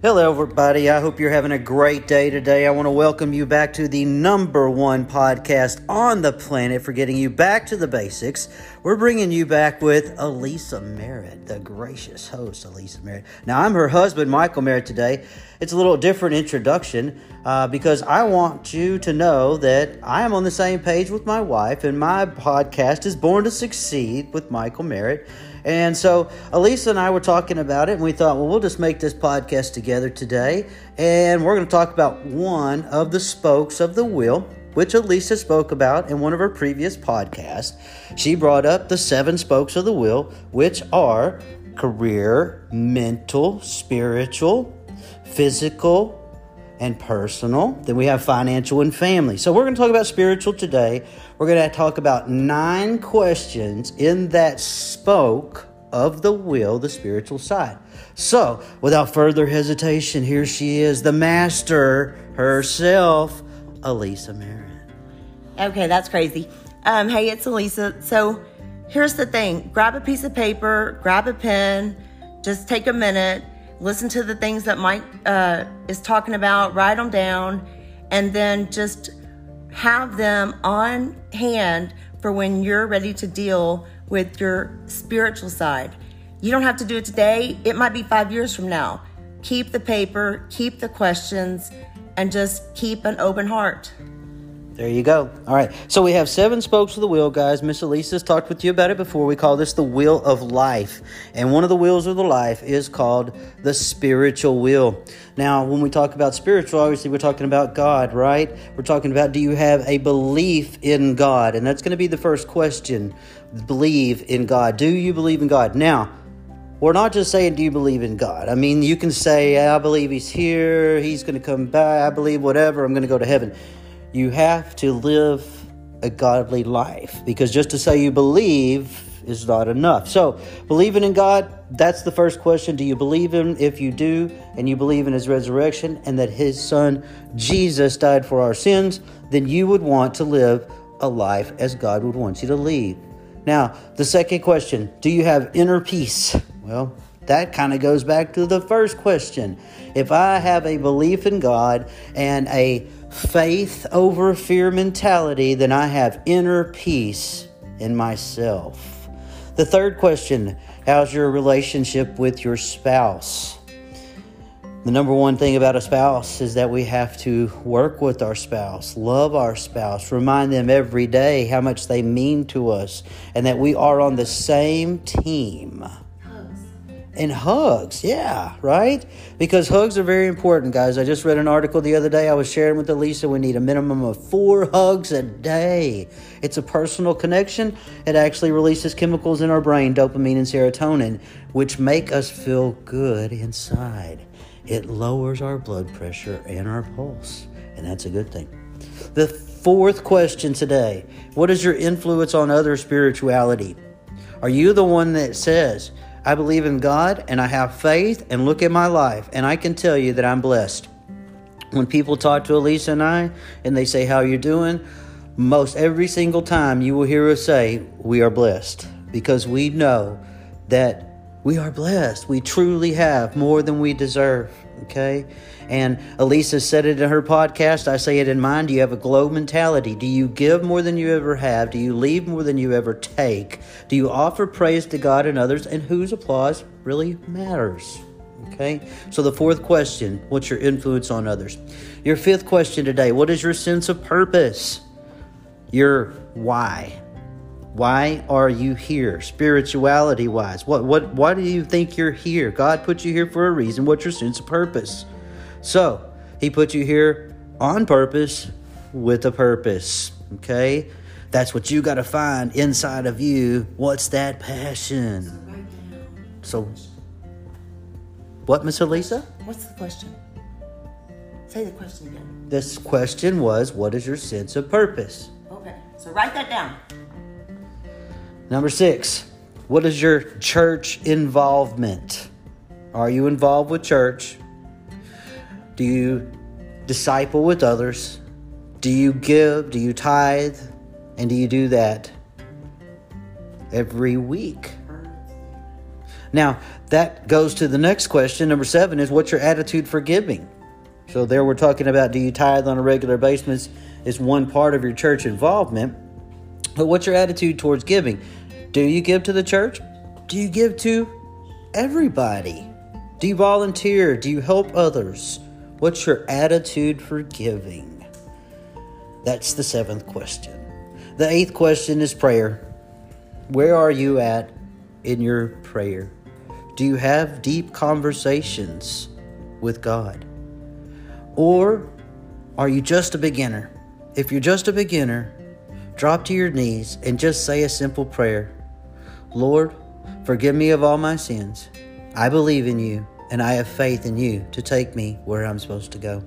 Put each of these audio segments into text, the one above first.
Hello, everybody. I hope you're having a great day today. I want to welcome you back to the number one podcast on the planet for getting you back to the basics. We're bringing you back with Elisa Merritt, the gracious host, Elisa Merritt. Now, I'm her husband, Michael Merritt, today. It's a little different introduction uh, because I want you to know that I am on the same page with my wife, and my podcast is Born to Succeed with Michael Merritt. And so Elisa and I were talking about it, and we thought, well, we'll just make this podcast together today. And we're going to talk about one of the spokes of the wheel, which Elisa spoke about in one of her previous podcasts. She brought up the seven spokes of the wheel, which are career, mental, spiritual, physical, and personal. Then we have financial and family. So we're going to talk about spiritual today. We're going to talk about nine questions in that spoke of the will, the spiritual side. So, without further hesitation, here she is, the master herself, Elisa Merritt. Okay, that's crazy. Um, hey, it's Elisa. So, here's the thing grab a piece of paper, grab a pen, just take a minute listen to the things that Mike uh, is talking about, write them down, and then just have them on hand for when you're ready to deal with your spiritual side. You don't have to do it today, it might be five years from now. Keep the paper, keep the questions, and just keep an open heart. There you go. All right. So we have seven spokes of the wheel, guys. Miss Elisa's talked with you about it before. We call this the wheel of life. And one of the wheels of the life is called the spiritual wheel. Now, when we talk about spiritual, obviously we're talking about God, right? We're talking about do you have a belief in God? And that's going to be the first question. Believe in God. Do you believe in God? Now, we're not just saying, Do you believe in God? I mean, you can say, I believe He's here, He's going to come back, I believe whatever, I'm going to go to heaven you have to live a godly life because just to say you believe is not enough. So, believing in God, that's the first question. Do you believe Him? If you do, and you believe in His resurrection and that His Son Jesus died for our sins, then you would want to live a life as God would want you to live. Now, the second question Do you have inner peace? Well, that kind of goes back to the first question. If I have a belief in God and a faith over fear mentality, then I have inner peace in myself. The third question How's your relationship with your spouse? The number one thing about a spouse is that we have to work with our spouse, love our spouse, remind them every day how much they mean to us, and that we are on the same team and hugs. Yeah, right? Because hugs are very important, guys. I just read an article the other day I was sharing with Elisa. We need a minimum of four hugs a day. It's a personal connection. It actually releases chemicals in our brain, dopamine and serotonin, which make us feel good inside. It lowers our blood pressure and our pulse, and that's a good thing. The fourth question today What is your influence on other spirituality? Are you the one that says, I believe in God and I have faith and look at my life and I can tell you that I'm blessed. When people talk to Elisa and I and they say, How you doing? Most every single time you will hear us say, We are blessed because we know that we are blessed. We truly have more than we deserve. Okay? And Elisa said it in her podcast. I say it in mine. Do you have a glow mentality? Do you give more than you ever have? Do you leave more than you ever take? Do you offer praise to God and others? And whose applause really matters? Okay? So the fourth question what's your influence on others? Your fifth question today what is your sense of purpose? Your why? Why are you here, spirituality wise? What, what, why do you think you're here? God put you here for a reason. What's your sense of purpose? So, He put you here on purpose with a purpose. Okay? That's what you got to find inside of you. What's that passion? So, what, Miss Elisa? What's the question? Say the question again. This question was What is your sense of purpose? Okay, so write that down. Number six, what is your church involvement? Are you involved with church? Do you disciple with others? Do you give? Do you tithe? And do you do that every week? Now, that goes to the next question. Number seven is what's your attitude for giving? So, there we're talking about do you tithe on a regular basis is one part of your church involvement. But what's your attitude towards giving? Do you give to the church? Do you give to everybody? Do you volunteer? Do you help others? What's your attitude for giving? That's the seventh question. The eighth question is prayer. Where are you at in your prayer? Do you have deep conversations with God? Or are you just a beginner? If you're just a beginner, drop to your knees and just say a simple prayer Lord, forgive me of all my sins. I believe in you and I have faith in you to take me where I'm supposed to go.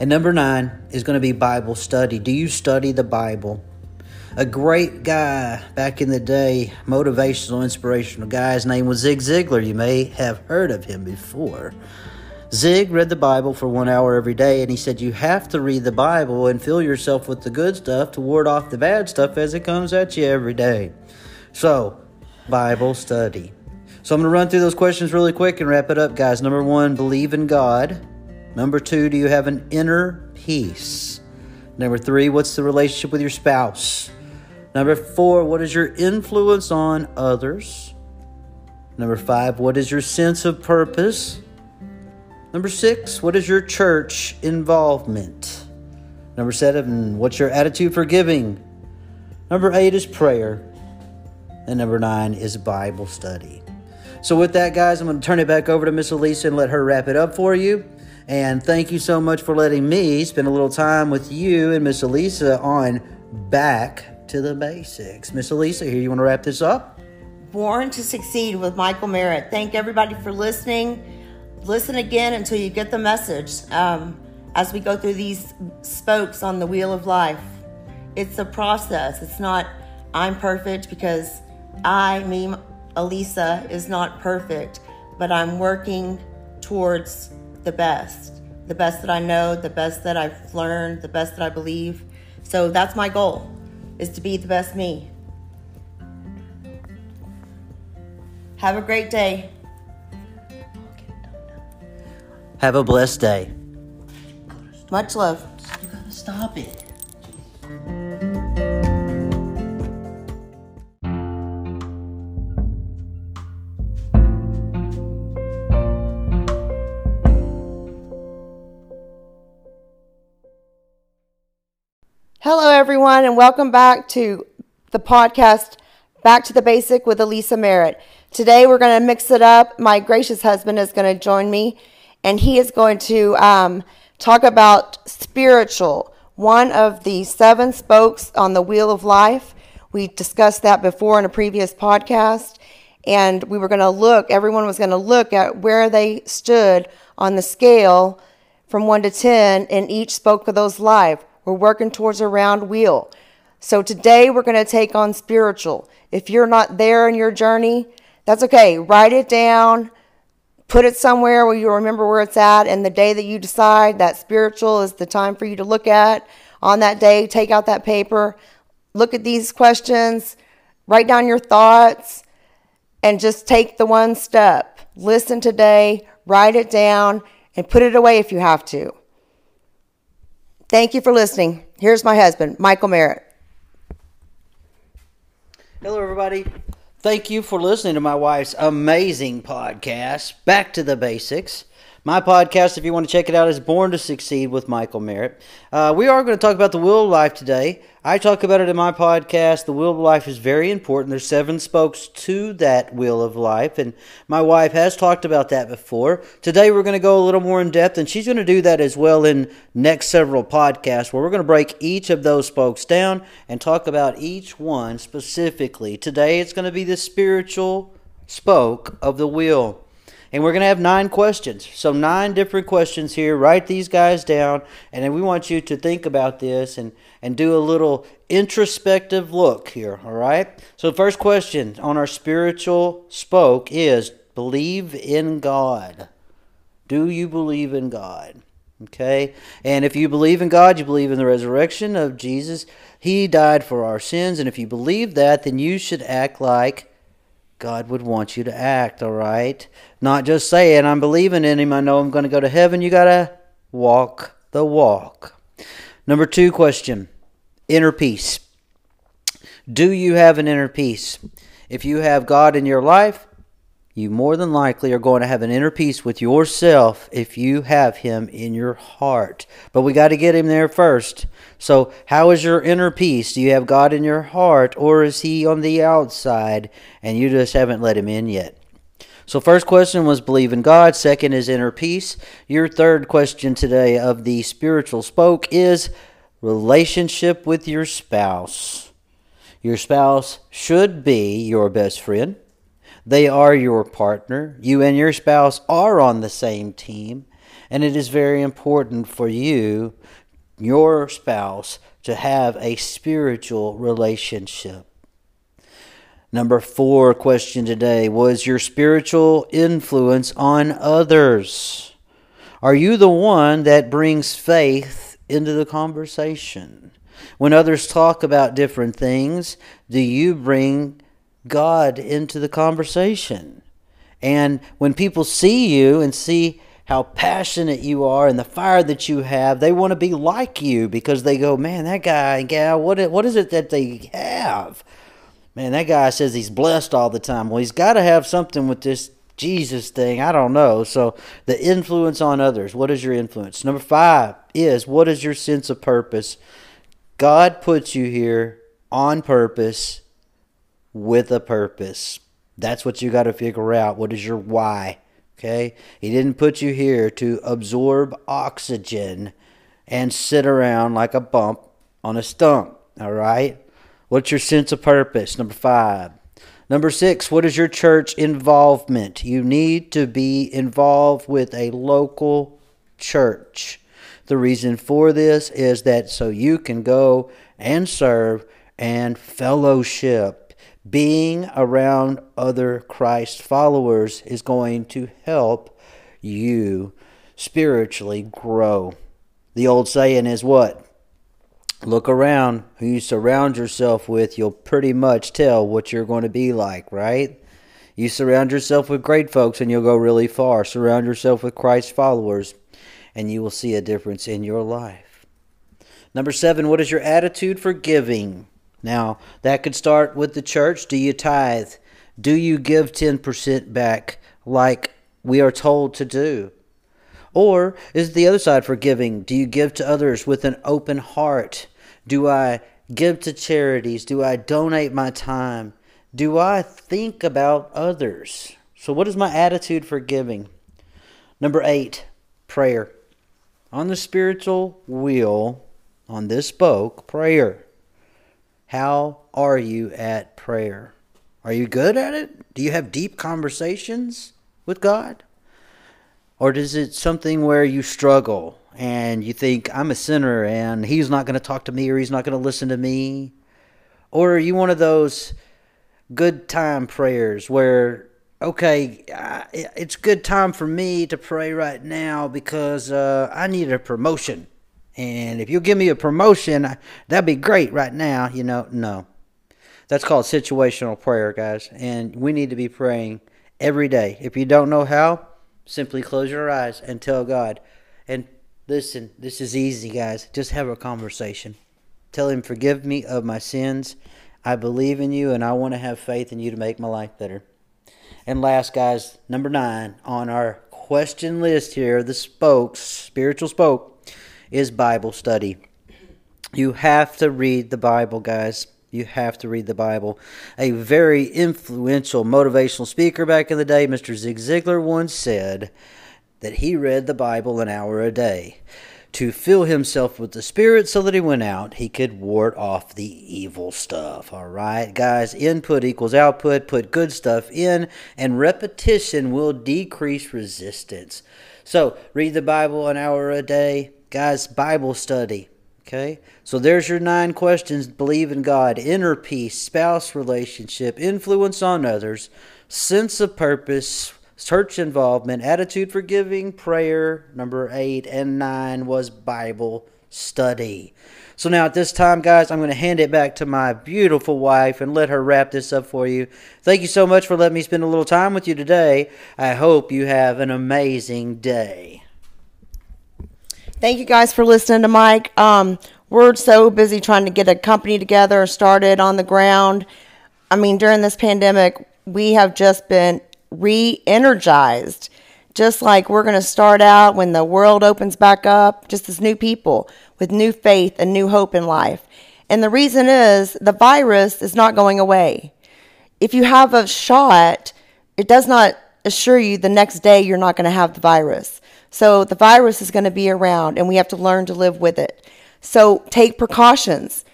And number nine is going to be Bible study. Do you study the Bible? A great guy back in the day, motivational, inspirational guy, his name was Zig Ziglar. You may have heard of him before. Zig read the Bible for one hour every day, and he said, You have to read the Bible and fill yourself with the good stuff to ward off the bad stuff as it comes at you every day. So, Bible study. So I'm going to run through those questions really quick and wrap it up, guys. Number one, believe in God. Number two, do you have an inner peace? Number three, what's the relationship with your spouse? Number four, what is your influence on others? Number five, what is your sense of purpose? Number six, what is your church involvement? Number seven, what's your attitude for giving? Number eight is prayer. And number nine is Bible study. So, with that, guys, I'm going to turn it back over to Miss Elisa and let her wrap it up for you. And thank you so much for letting me spend a little time with you and Miss Elisa on Back to the Basics. Miss Elisa, here, you want to wrap this up? Born to Succeed with Michael Merritt. Thank everybody for listening. Listen again until you get the message um, as we go through these spokes on the wheel of life. It's a process. It's not, I'm perfect because I, me, Elisa is not perfect, but I'm working towards the best. The best that I know, the best that I've learned, the best that I believe. So that's my goal is to be the best me. Have a great day. Have a blessed day. Much love. You gotta stop it. Hello, everyone, and welcome back to the podcast Back to the Basic with Elisa Merritt. Today, we're going to mix it up. My gracious husband is going to join me, and he is going to um, talk about spiritual, one of the seven spokes on the wheel of life. We discussed that before in a previous podcast, and we were going to look, everyone was going to look at where they stood on the scale from 1 to 10 in each spoke of those life we're working towards a round wheel. So today we're going to take on spiritual. If you're not there in your journey, that's okay. Write it down, put it somewhere where you remember where it's at, and the day that you decide that spiritual is the time for you to look at, on that day, take out that paper, look at these questions, write down your thoughts, and just take the one step. Listen today, write it down, and put it away if you have to. Thank you for listening. Here's my husband, Michael Merritt. Hello, everybody. Thank you for listening to my wife's amazing podcast, Back to the Basics. My podcast, if you want to check it out, is Born to Succeed with Michael Merritt. Uh, we are going to talk about the will of life today. I talk about it in my podcast. The wheel of life is very important. There's seven spokes to that wheel of life, and my wife has talked about that before. Today we're going to go a little more in depth, and she's going to do that as well in next several podcasts, where we're going to break each of those spokes down and talk about each one specifically. Today it's going to be the spiritual spoke of the wheel. And we're going to have nine questions. So, nine different questions here. Write these guys down. And then we want you to think about this and, and do a little introspective look here. All right? So, first question on our spiritual spoke is believe in God. Do you believe in God? Okay? And if you believe in God, you believe in the resurrection of Jesus. He died for our sins. And if you believe that, then you should act like God would want you to act, all right? Not just saying, I'm believing in Him, I know I'm going to go to heaven. You got to walk the walk. Number two question inner peace. Do you have an inner peace? If you have God in your life, you more than likely are going to have an inner peace with yourself if you have him in your heart. But we got to get him there first. So, how is your inner peace? Do you have God in your heart or is he on the outside and you just haven't let him in yet? So, first question was believe in God. Second is inner peace. Your third question today of the spiritual spoke is relationship with your spouse. Your spouse should be your best friend. They are your partner. You and your spouse are on the same team. And it is very important for you, your spouse, to have a spiritual relationship. Number four question today was your spiritual influence on others. Are you the one that brings faith into the conversation? When others talk about different things, do you bring God into the conversation. And when people see you and see how passionate you are and the fire that you have, they want to be like you because they go, man, that guy and gal, what, what is it that they have? Man, that guy says he's blessed all the time. Well, he's got to have something with this Jesus thing. I don't know. So, the influence on others. What is your influence? Number five is what is your sense of purpose? God puts you here on purpose with a purpose. That's what you got to figure out. What is your why? Okay? He didn't put you here to absorb oxygen and sit around like a bump on a stump. All right? What's your sense of purpose? Number five. Number six, what is your church involvement? You need to be involved with a local church. The reason for this is that so you can go and serve and fellowship being around other Christ followers is going to help you spiritually grow. The old saying is what? Look around. Who you surround yourself with, you'll pretty much tell what you're going to be like, right? You surround yourself with great folks and you'll go really far. Surround yourself with Christ followers and you will see a difference in your life. Number seven, what is your attitude for giving? Now, that could start with the church. Do you tithe? Do you give 10% back like we are told to do? Or is it the other side for giving? Do you give to others with an open heart? Do I give to charities? Do I donate my time? Do I think about others? So, what is my attitude for giving? Number eight, prayer. On the spiritual wheel, on this spoke, prayer. How are you at prayer? Are you good at it? Do you have deep conversations with God? Or is it something where you struggle and you think, I'm a sinner and He's not going to talk to me or He's not going to listen to me? Or are you one of those good time prayers where, okay, it's good time for me to pray right now because uh, I need a promotion and if you give me a promotion, that'd be great right now. You know, no. That's called situational prayer, guys. And we need to be praying every day. If you don't know how, simply close your eyes and tell God. And listen, this is easy, guys. Just have a conversation. Tell Him, Forgive me of my sins. I believe in you and I want to have faith in you to make my life better. And last, guys, number nine on our question list here, the spokes, spiritual spoke is Bible study. You have to read the Bible, guys. You have to read the Bible. A very influential motivational speaker back in the day, Mr. Zig Ziglar, once said that he read the Bible an hour a day to fill himself with the Spirit so that he went out, he could ward off the evil stuff. All right, guys, input equals output. Put good stuff in, and repetition will decrease resistance. So, read the Bible an hour a day. Guys, Bible study. Okay? So there's your nine questions believe in God, inner peace, spouse relationship, influence on others, sense of purpose, church involvement, attitude for giving, prayer. Number eight and nine was Bible study. So now at this time, guys, I'm going to hand it back to my beautiful wife and let her wrap this up for you. Thank you so much for letting me spend a little time with you today. I hope you have an amazing day. Thank you guys for listening to Mike. Um, we're so busy trying to get a company together, started on the ground. I mean, during this pandemic, we have just been re energized. Just like we're going to start out when the world opens back up, just as new people with new faith and new hope in life. And the reason is the virus is not going away. If you have a shot, it does not assure you the next day you're not going to have the virus. So the virus is going to be around and we have to learn to live with it. So take precautions.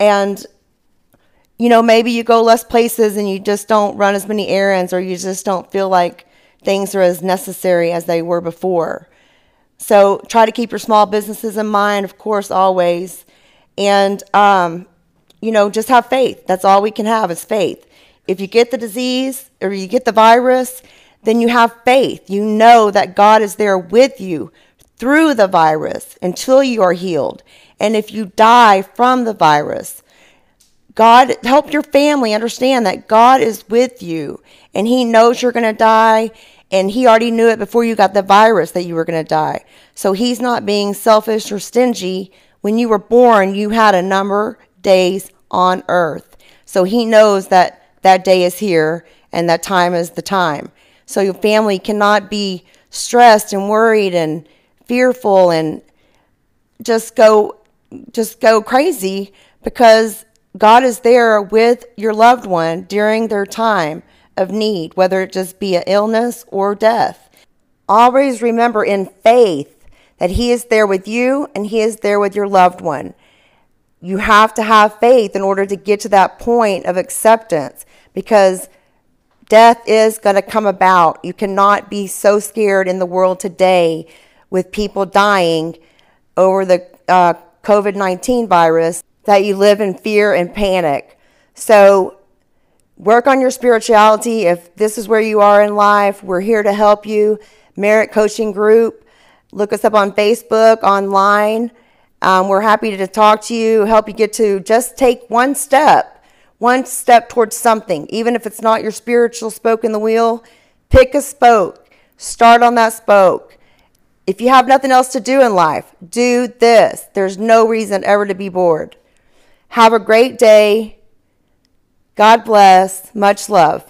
And, you know, maybe you go less places and you just don't run as many errands or you just don't feel like things are as necessary as they were before. So try to keep your small businesses in mind, of course, always. And, um, you know, just have faith. That's all we can have is faith. If you get the disease or you get the virus, then you have faith. You know that God is there with you through the virus until you are healed. And if you die from the virus, God, help your family understand that God is with you and He knows you're going to die. And He already knew it before you got the virus that you were going to die. So He's not being selfish or stingy. When you were born, you had a number of days on earth. So He knows that that day is here and that time is the time. So your family cannot be stressed and worried and fearful and just go just go crazy because God is there with your loved one during their time of need, whether it just be an illness or death. Always remember in faith that He is there with you and He is there with your loved one. You have to have faith in order to get to that point of acceptance because death is going to come about. You cannot be so scared in the world today with people dying over the uh, COVID 19 virus that you live in fear and panic. So, work on your spirituality. If this is where you are in life, we're here to help you. Merritt Coaching Group. Look us up on Facebook, online. Um, we're happy to talk to you, help you get to just take one step, one step towards something. Even if it's not your spiritual spoke in the wheel, pick a spoke, start on that spoke. If you have nothing else to do in life, do this. There's no reason ever to be bored. Have a great day. God bless. Much love.